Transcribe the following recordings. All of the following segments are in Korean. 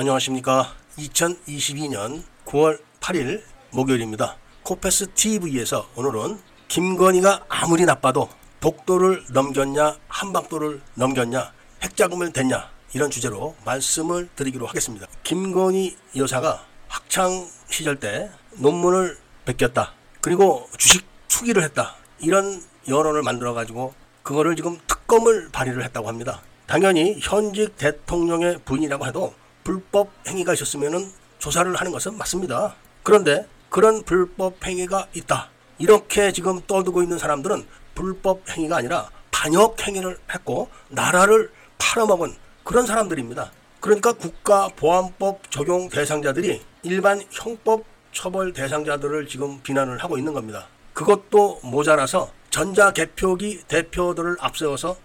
안녕하십니까. 2022년 9월 8일 목요일입니다. 코페스 TV에서 오늘은 김건희가 아무리 나빠도 독도를 넘겼냐 한방도를 넘겼냐 핵자금을 댔냐 이런 주제로 말씀을 드리기로 하겠습니다. 김건희 여사가 학창 시절 때 논문을 베꼈다. 그리고 주식 투기를 했다. 이런 여론을 만들어 가지고 그거를 지금 특검을 발의를 했다고 합니다. 당연히 현직 대통령의 부인이라고 해도 불법 행위가 있었으면 조사를 하는 것은 맞습니다. 그런데 그런 불법 행위가 있다. 이렇게 지금 떠들고 있는 사람들은 불법 행위가 아니라 반역 행위를 했고 나라를 팔아먹은 그런 사람들입니다. 그러니까 국가보안법 적용 대상자들이 일반 형법 처벌 대상자들을 지금 비난을 하고 있는 겁니다. 그것도 모자라서 전자개표기 대표들을 앞세워서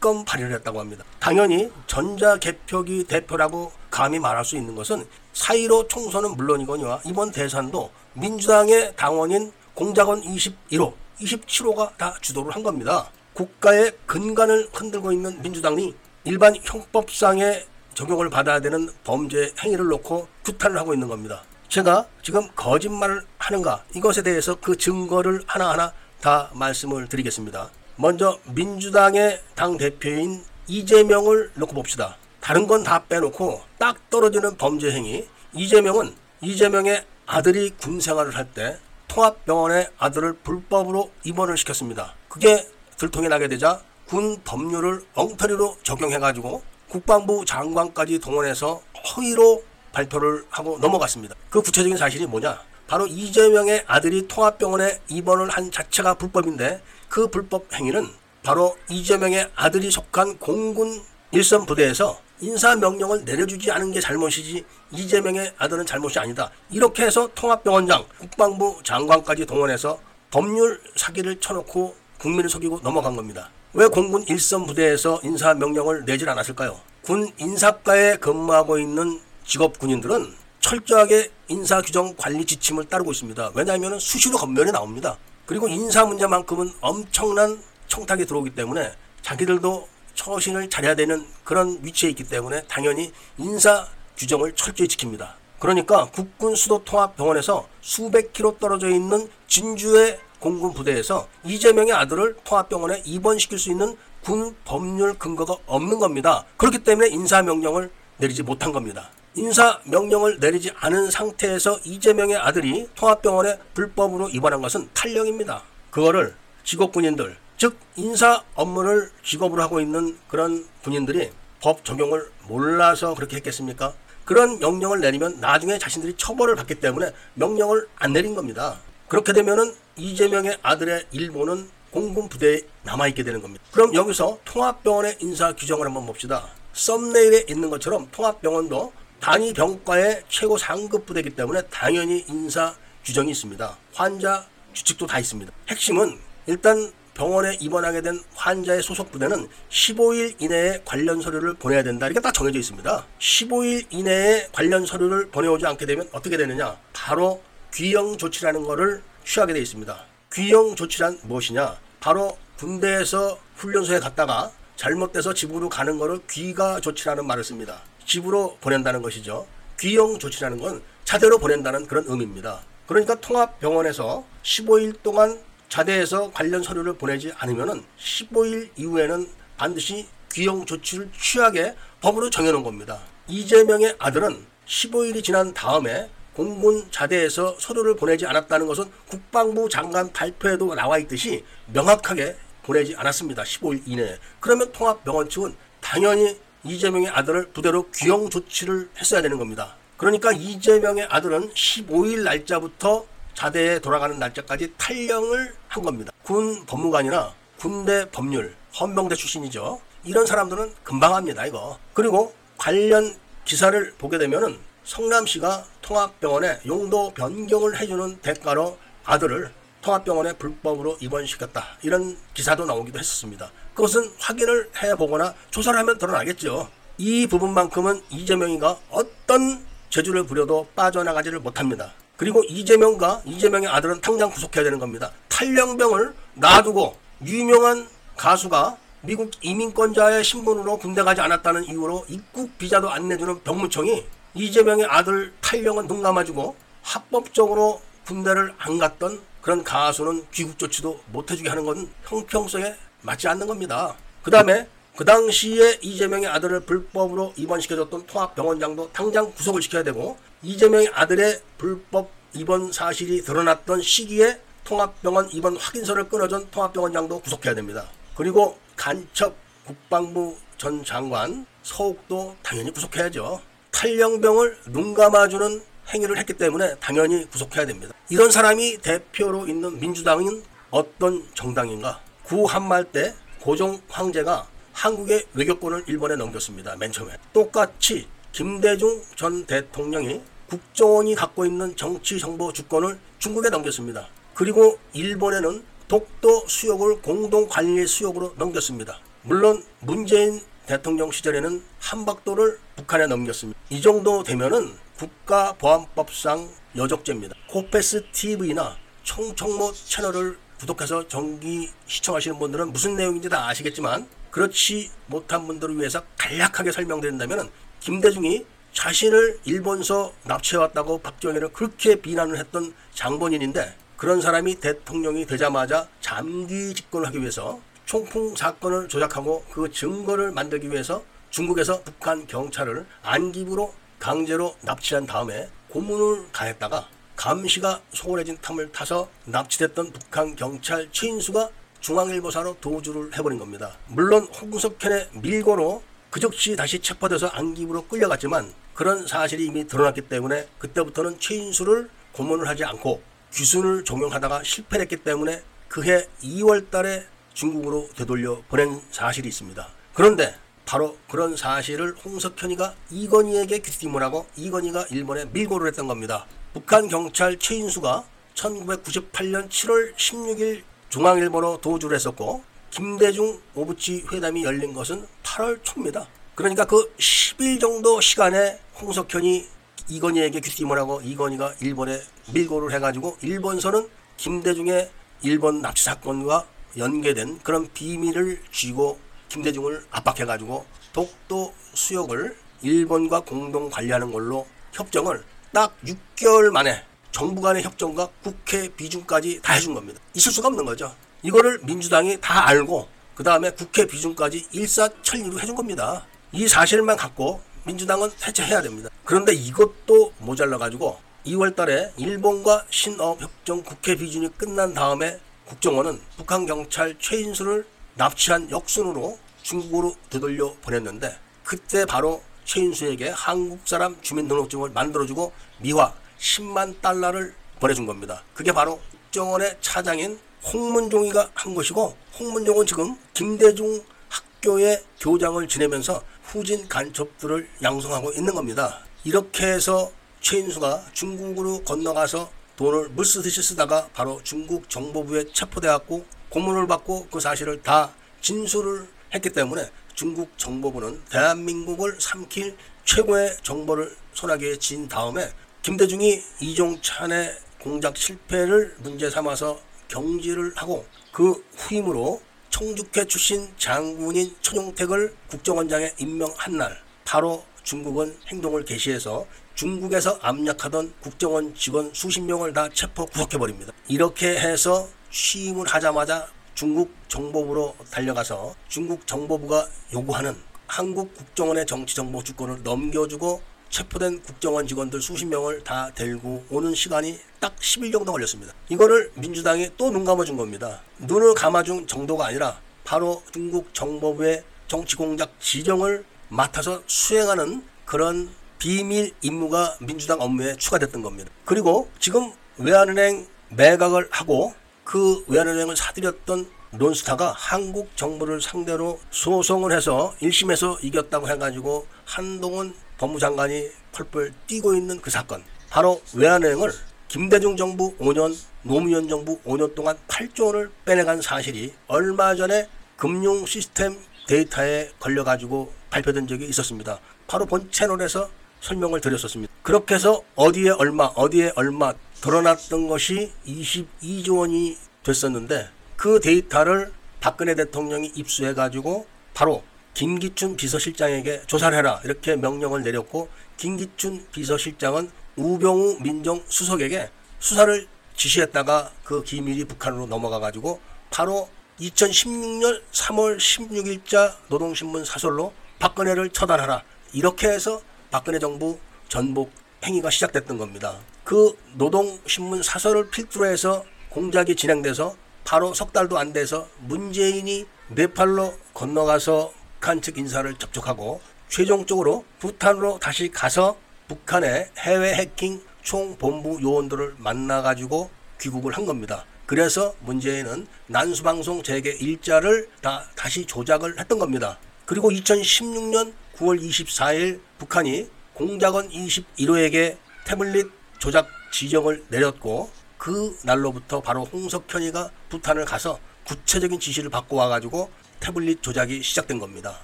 특검 발의를 했다고 합니다. 당연히 전자개표기 대표라고 감히 말할 수 있는 것은 사이로 총선은 물론이거니와 이번 대선도 민주당의 당원인 공작원 21호, 27호가 다 주도를 한 겁니다. 국가의 근간을 흔들고 있는 민주당이 일반 형법상의 적용을 받아야 되는 범죄 행위를 놓고 규탄을 하고 있는 겁니다. 제가 지금 거짓말을 하는가 이것에 대해서 그 증거를 하나하나 다 말씀을 드리겠습니다. 먼저 민주당의 당 대표인 이재명을 놓고 봅시다. 다른 건 다 빼놓고 딱 떨어지는 범죄 행위. 이재명은 이재명의 아들이 군 생활을 할 때 통합병원에 아들을 불법으로 입원을 시켰습니다. 그게 들통이 나게 되자 군 법률을 엉터리로 적용해가지고 국방부 장관까지 동원해서 허위로 발표를 하고 넘어갔습니다. 그 구체적인 사실이 뭐냐? 바로 이재명의 아들이 통합병원에 입원을 한 자체가 불법인데 그 불법 행위는 바로 이재명의 아들이 속한 공군 일선 부대에서 인사 명령을 내려주지 않은 게 잘못이지 이재명의 아들은 잘못이 아니다. 이렇게 해서 통합병원장, 국방부 장관까지 동원해서 법률 사기를 쳐놓고 국민을 속이고 넘어간 겁니다. 왜 공군 일선 부대에서 인사 명령을 내질 않았을까요? 군 인사과에 근무하고 있는 직업 군인들은 철저하게 인사 규정 관리 지침을 따르고 있습니다. 왜냐하면 수시로 검열이 나옵니다. 그리고 인사 문제만큼은 엄청난 청탁이 들어오기 때문에 자기들도 처신을 잘해야 되는 그런 위치에 있기 때문에 당연히 인사 규정을 철저히 지킵니다. 그러니까 국군 수도 통합병원에서 수백 킬로 떨어져 있는 진주의 공군 부대에서 이재명의 아들을 통합병원에 입원시킬 수 있는 군 법률 근거가 없는 겁니다. 그렇기 때문에 인사 명령을 내리지 못한 겁니다. 인사 명령을 내리지 않은 상태에서 이재명의 아들이 통합병원에 불법으로 입원한 것은 탈령입니다. 그거를 직업 군인들, 즉 인사 업무를 직업으로 하고 있는 그런 군인들이 법 적용을 몰라서 그렇게 했겠습니까? 그런 명령을 내리면 나중에 자신들이 처벌을 받기 때문에 명령을 안 내린 겁니다. 그렇게 되면은 이재명의 아들의 일본은 공군 부대에 남아 있게 되는 겁니다. 그럼 여기서 통합병원의 인사 규정을 한번 봅시다. 썸네일에 있는 것처럼 통합병원도 단위 병과의 최고 상급 부대이기 때문에 당연히 인사 규정이 있습니다. 환자 규칙도 다 있습니다. 핵심은 일단 병원에 입원하게 된 환자의 소속 부대는 15일 이내에 관련 서류를 보내야 된다. 이렇게 딱 정해져 있습니다. 15일 이내에 관련 서류를 보내오지 않게 되면 어떻게 되느냐? 바로 귀형 조치라는 것을 취하게 되어 있습니다. 귀형 조치란 무엇이냐? 바로 군대에서 훈련소에 갔다가 잘못돼서 집으로 가는 것을 귀가 조치라는 말을 씁니다. 집으로 보낸다는 것이죠. 귀형 조치라는 건 자대로 보낸다는 그런 의미입니다. 그러니까 통합병원에서 15일 동안 자대에서 관련 서류를 보내지 않으면 15일 이후에는 반드시 귀형 조치를 취하게 법으로 정해놓은 겁니다. 이재명의 아들은 15일이 지난 다음에 공군 자대에서 서류를 보내지 않았다는 것은 국방부 장관 발표에도 나와 있듯이 명확하게 보내지 않았습니다. 15일 이내에. 그러면 통합병원 측은 당연히 이재명의 아들을 부대로 귀형 조치를 했어야 되는 겁니다. 그러니까 이재명의 아들은 15일 날짜부터 자대에 돌아가는 날짜까지 탈령을 한 겁니다. 군 법무관이나 군대 법률, 헌병대 출신이죠. 이런 사람들은 금방 합니다, 이거. 그리고 관련 기사를 보게 되면은 성남시가 통합병원에 용도 변경을 해주는 대가로 아들을 통합병원에 불법으로 입원시켰다. 이런 기사도 나오기도 했었습니다. 그것은 확인을 해보거나 조사를 하면 드러나겠죠. 이 부분만큼은 이재명이가 어떤 재주를 부려도 빠져나가지를 못합니다. 그리고 이재명과 이재명의 아들은 당장 구속해야 되는 겁니다. 탈령병을 놔두고 유명한 가수가 미국 이민권자의 신분으로 군대 가지 않았다는 이유로 입국 비자도 안 내주는 병무청이 이재명의 아들 탈령은 눈 감아주고 합법적으로 군대를 안 갔던 그런 가수는 귀국 조치도 못 해주게 하는 건 형평성에 맞지 않는 겁니다. 그 다음에 그 당시에 이재명의 아들을 불법으로 입원시켜줬던 통합병원장도 당장 구속을 시켜야 되고 이재명의 아들의 불법 입원 사실이 드러났던 시기에 통합병원 입원 확인서를 끊어준 통합병원장도 구속해야 됩니다. 그리고 간첩 국방부 전 장관 서욱도 당연히 구속해야죠. 탈령병을 눈 감아주는 행위를 했기 때문에 당연히 구속해야 됩니다. 이런 사람이 대표로 있는 민주당은 어떤 정당인가? 구 한말 때 고종 황제가 한국의 외교권을 일본에 넘겼습니다. 맨 처음에. 똑같이 김대중 전 대통령이 국정원이 갖고 있는 정치 정보 주권을 중국에 넘겼습니다. 그리고 일본에는 독도 수역을 공동 관리 수역으로 넘겼습니다. 물론 문재인 대통령 시절에는 한박도를 북한에 넘겼습니다. 이 정도 되면은 국가보안법상 여적죄입니다. 코페스 TV나 청청모 채널을 구독해서 정기 시청하시는 분들은 무슨 내용인지 다 아시겠지만 그렇지 못한 분들을 위해서 간략하게 설명드린다면 김대중이 자신을 일본서 납치해왔다고 박정희를 그렇게 비난을 했던 장본인인데 그런 사람이 대통령이 되자마자 잠기 집권을 하기 위해서 총풍 사건을 조작하고 그 증거를 만들기 위해서 중국에서 북한 경찰을 안기부로 강제로 납치한 다음에 고문을 가했다가 감시가 소홀해진 탐을 타서 납치됐던 북한 경찰 최인수가 중앙일보사로 도주를 해버린 겁니다. 물론 홍석현의 밀고로 그 즉시 다시 체포돼서 안기부로 끌려갔지만 그런 사실이 이미 드러났기 때문에 그때부터는 최인수를 고문을 하지 않고 귀순을 종용하다가 실패했기 때문에 그해 2월 달에 중국으로 되돌려 보낸 사실이 있습니다. 그런데 바로 그런 사실을 홍석현이가 이건희에게 귀띔을 하고 이건희가 일본에 밀고를 했던 겁니다. 북한 경찰 최인수가 1998년 7월 16일 중앙일보로 도주를 했었고 김대중 오부치 회담이 열린 것은 8월 초입니다. 그러니까 그 10일 정도 시간에 홍석현이 이건희에게 귀띔을 하고 이건희가 일본에 밀고를 해가지고 일본서는 김대중의 일본 납치 사건과 연계된 그런 비밀을 쥐고 김대중을 압박해가지고 독도 수역을 일본과 공동 관리하는 걸로 협정을 딱 6개월 만에 정부 간의 협정과 국회 비준까지 다 해준 겁니다. 있을 수가 없는 거죠. 이거를 민주당이 다 알고 그 다음에 국회 비준까지 일사천리로 해준 겁니다. 이 사실만 갖고 민주당은 해체해야 됩니다. 그런데 이것도 모자라 가지고 2월 달에 일본과 신업 협정 국회 비준이 끝난 다음에 국정원은 북한 경찰 최인수를 납치한 역순으로 중국으로 되돌려 보냈는데 그때 바로 최인수에게 한국 사람 주민등록증을 만들어주고 미화 10만 달러를 보내준 겁니다. 그게 바로 국정원의 차장인 홍문종이가 한 것이고 홍문종은 지금 김대중 학교의 교장을 지내면서 후진 간첩들을 양성하고 있는 겁니다. 이렇게 해서 최인수가 중국으로 건너가서 돈을 물쓰듯이 쓰다가 바로 중국 정보부에 체포되었고 고문을 받고 그 사실을 다 진술을 했기 때문에 중국 정보부는 대한민국을 삼킬 최고의 정보를 손아귀에 쥔 다음에 김대중이 이종찬의 공작 실패를 문제 삼아서 경질을 하고 그 후임으로 청주회 출신 장군인 천용택을 국정원장에 임명한 날 바로 중국은 행동을 개시해서 중국에서 압력하던 국정원 직원 수십 명을 다 체포 구속해버립니다. 이렇게 해서 취임을 하자마자 중국 정보부로 달려가서 중국 정보부가 요구하는 한국 국정원의 정치 정보 주권을 넘겨주고 체포된 국정원 직원들 수십 명을 다 데리고 오는 시간이 딱 10일 정도 걸렸습니다. 이거를 민주당이 또 눈 감아준 겁니다. 눈을 감아준 정도가 아니라 바로 중국 정보부의 정치 공작 지정을 맡아서 수행하는 그런 비밀 임무가 민주당 업무에 추가됐던 겁니다. 그리고 지금 외환은행 매각을 하고 그 외환은행을 사들였던 논스타가 한국 정부를 상대로 소송을 해서 1심에서 이겼다고 해가지고 한동훈 법무장관이 펄펄 뛰고 있는 그 사건. 바로 외환은행을 김대중 정부 5년, 노무현 정부 5년 동안 8조 원을 빼내간 사실이 얼마 전에 금융 시스템 데이터에 걸려가지고 발표된 적이 있었습니다. 바로 본 채널에서 설명을 드렸었습니다. 그렇게 해서 어디에 얼마, 어디에 얼마 드러났던 것이 22조 원이 됐었는데 그 데이터를 박근혜 대통령이 입수해 가지고 바로 김기춘 비서실장에게 조사를 해라 이렇게 명령을 내렸고 김기춘 비서실장은 우병우 민정수석에게 수사를 지시했다가 그 기밀이 북한으로 넘어가 가지고 바로 2016년 3월 16일자 노동신문 사설로 박근혜를 처단하라 이렇게 해서 박근혜 정부 전복 행위가 시작됐던 겁니다. 그 노동신문 사설을 필두로 해서 공작이 진행돼서 바로 석 달도 안 돼서 문재인이 네팔로 건너가서 북한 측 인사를 접촉하고 최종적으로 부탄으로 다시 가서 북한의 해외 해킹 총본부 요원들을 만나가지고 귀국을 한 겁니다. 그래서 문재인은 난수방송 재개 일자를 다 다시 조작을 했던 겁니다. 그리고 2016년 9월 24일 북한이 공작원 21호에게 태블릿 조작 지정을 내렸고 그 날로부터 바로 홍석현이가 부탄을 가서 구체적인 지시를 받고 와가지고 태블릿 조작이 시작된 겁니다.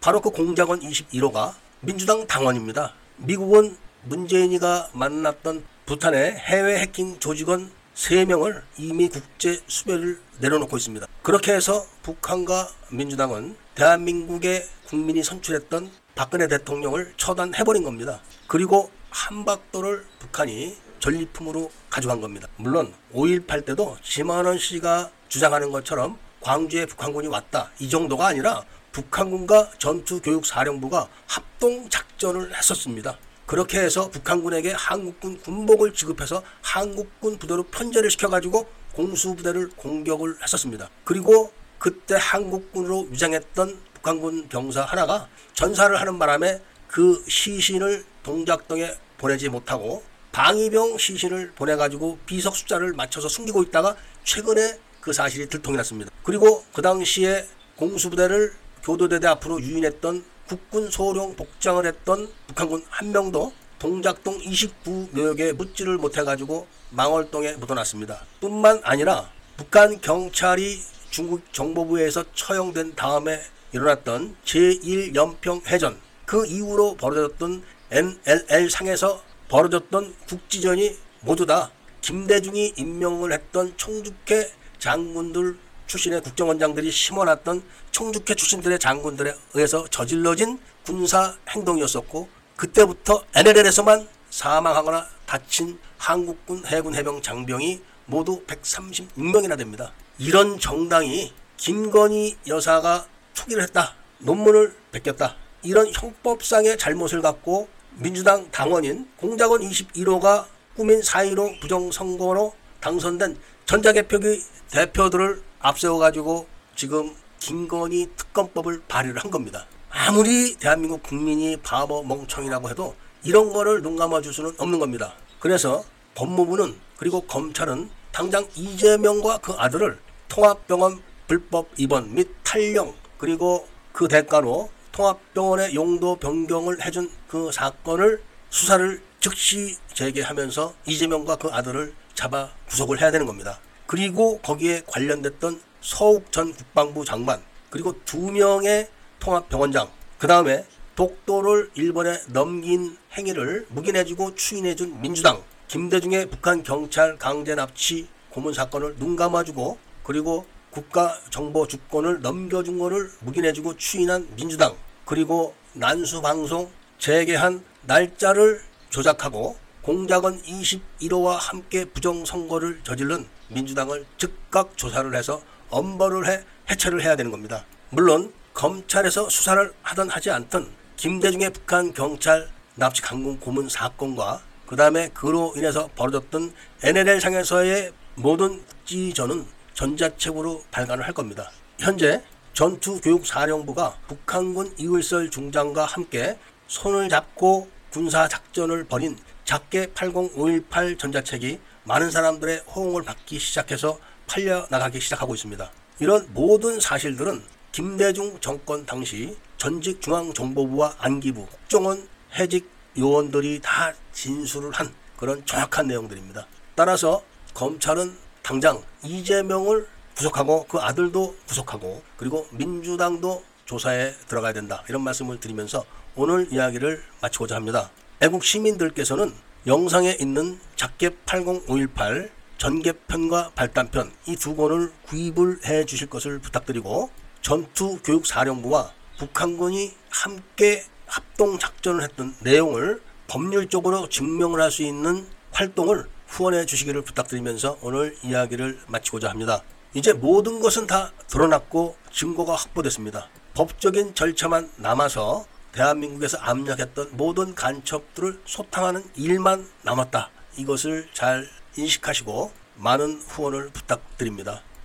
바로 그 공작원 21호가 민주당 당원입니다. 미국은 문재인이가 만났던 부탄의 해외 해킹 조직원 3명을 이미 국제 수배를 내려놓고 있습니다. 그렇게 해서 북한과 민주당은 대한민국의 국민이 선출했던 박근혜 대통령을 처단해버린 겁니다. 그리고 한박도를 북한이 전리품으로 가져간 겁니다. 물론 5.18 때도 지만원 씨가 주장하는 것처럼 광주에 북한군이 왔다 이 정도가 아니라 북한군과 전투교육사령부가 합동 작전을 했었습니다. 그렇게 해서 북한군에게 한국군 군복을 지급해서 한국군 부대로 편제를 시켜가지고 공수부대를 공격을 했었습니다. 그리고 그때 한국군으로 위장했던 북한군 병사 하나가 전사를 하는 바람에 그 시신을 동작동에 보내지 못하고 방위병 시신을 보내가지고 비석 숫자를 맞춰서 숨기고 있다가 최근에 그 사실이 들통이 났습니다. 그리고 그 당시에 공수부대를 교도대대 앞으로 유인했던 국군 소령 복장을 했던 북한군 한 명도 동작동 29묘역에 묻지를 못해가지고 망월동에 묻어났습니다. 뿐만 아니라 북한 경찰이 중국 정보부에서 처형된 다음에 일어났던 제1연평 해전 그 이후로 벌어졌던 NLL 상에서 벌어졌던 국지전이 모두 다 김대중이 임명을 했던 총주회 장군들 출신의 국정원장들이 심어놨던 총주회 출신들의 장군들에 의해서 저질러진 군사 행동이었었고 그때부터 NLL에서만 사망하거나 다친 한국군 해군 해병 장병이 모두 136명이나 됩니다. 이런 정당이 김건희 여사가 투기를 했다. 논문을 베꼈다. 이런 형법상의 잘못을 갖고 민주당 당원인 공작원 21호가 꾸민 4.15 부정선거로 당선된 전자개표기 대표들을 앞세워가지고 지금 김건희 특검법을 발의를 한 겁니다. 아무리 대한민국 국민이 바보 멍청이라고 해도 이런 거를 눈 감아줄 수는 없는 겁니다. 그래서 법무부는 그리고 검찰은 당장 이재명과 그 아들을 통합병원 불법 입원 및 탈령 그리고 그 대가로 통합병원의 용도 변경을 해준 그 사건을 수사를 즉시 재개하면서 이재명과 그 아들을 잡아 구속을 해야 되는 겁니다. 그리고 거기에 관련됐던 서욱 전 국방부 장관 그리고 두 명의 통합병원장 그 다음에 독도를 일본에 넘긴 행위를 묵인해주고 추인해준 민주당 김대중의 북한 경찰 강제 납치 고문 사건을 눈 감아주고 그리고 국가 정보 주권을 넘겨준 거를 묵인해주고 추인한 민주당 그리고 난수 방송 재개한 날짜를 조작하고 공작원 21호와 함께 부정선거를 저지른 민주당을 즉각 조사를 해서 엄벌을 해 해체를 해야 되는 겁니다. 물론 검찰에서 수사를 하든 하지 않든 김대중의 북한 경찰 납치 강공 고문 사건과 그 다음에 그로 인해서 벌어졌던 NLL 상에서의 모든 국지전은 전자책으로 발간을 할 겁니다. 현재 전투교육사령부가 북한군 이울설 중장과 함께 손을 잡고 군사 작전을 벌인 작게 80518 전자책이 많은 사람들의 호응을 받기 시작해서 팔려 나가기 시작하고 있습니다. 이런 모든 사실들은 김대중 정권 당시 전직 중앙정보부와 안기부, 국정원 해직 요원들이 다 진술을 한 그런 정확한 내용들입니다. 따라서 검찰은 당장 이재명을 구속하고 그 아들도 구속하고 그리고 민주당도 조사에 들어가야 된다. 이런 말씀을 드리면서 오늘 이야기를 마치고자 합니다. 애국 시민들께서는 영상에 있는 작게 80518 전개편과 발단편 이 두 권을 구입을 해 주실 것을 부탁드리고 전투교육사령부와 북한군이 함께 합동 작전을 했던 내용을 법률적으로 증명을 할 수 있는 활동을 후원해 주시기를 부탁드리면서 오늘 이야기를 마치고자 합니다. 이제 모든 것은 다 드러났고 증거가 확보됐습니다. 법적인 절차만 남아서 대한민국에서 압력했던 모든 간첩들을 소탕하는 일만 남았다. 이것을 잘 인식하시고 많은 후원을 부탁드립니다.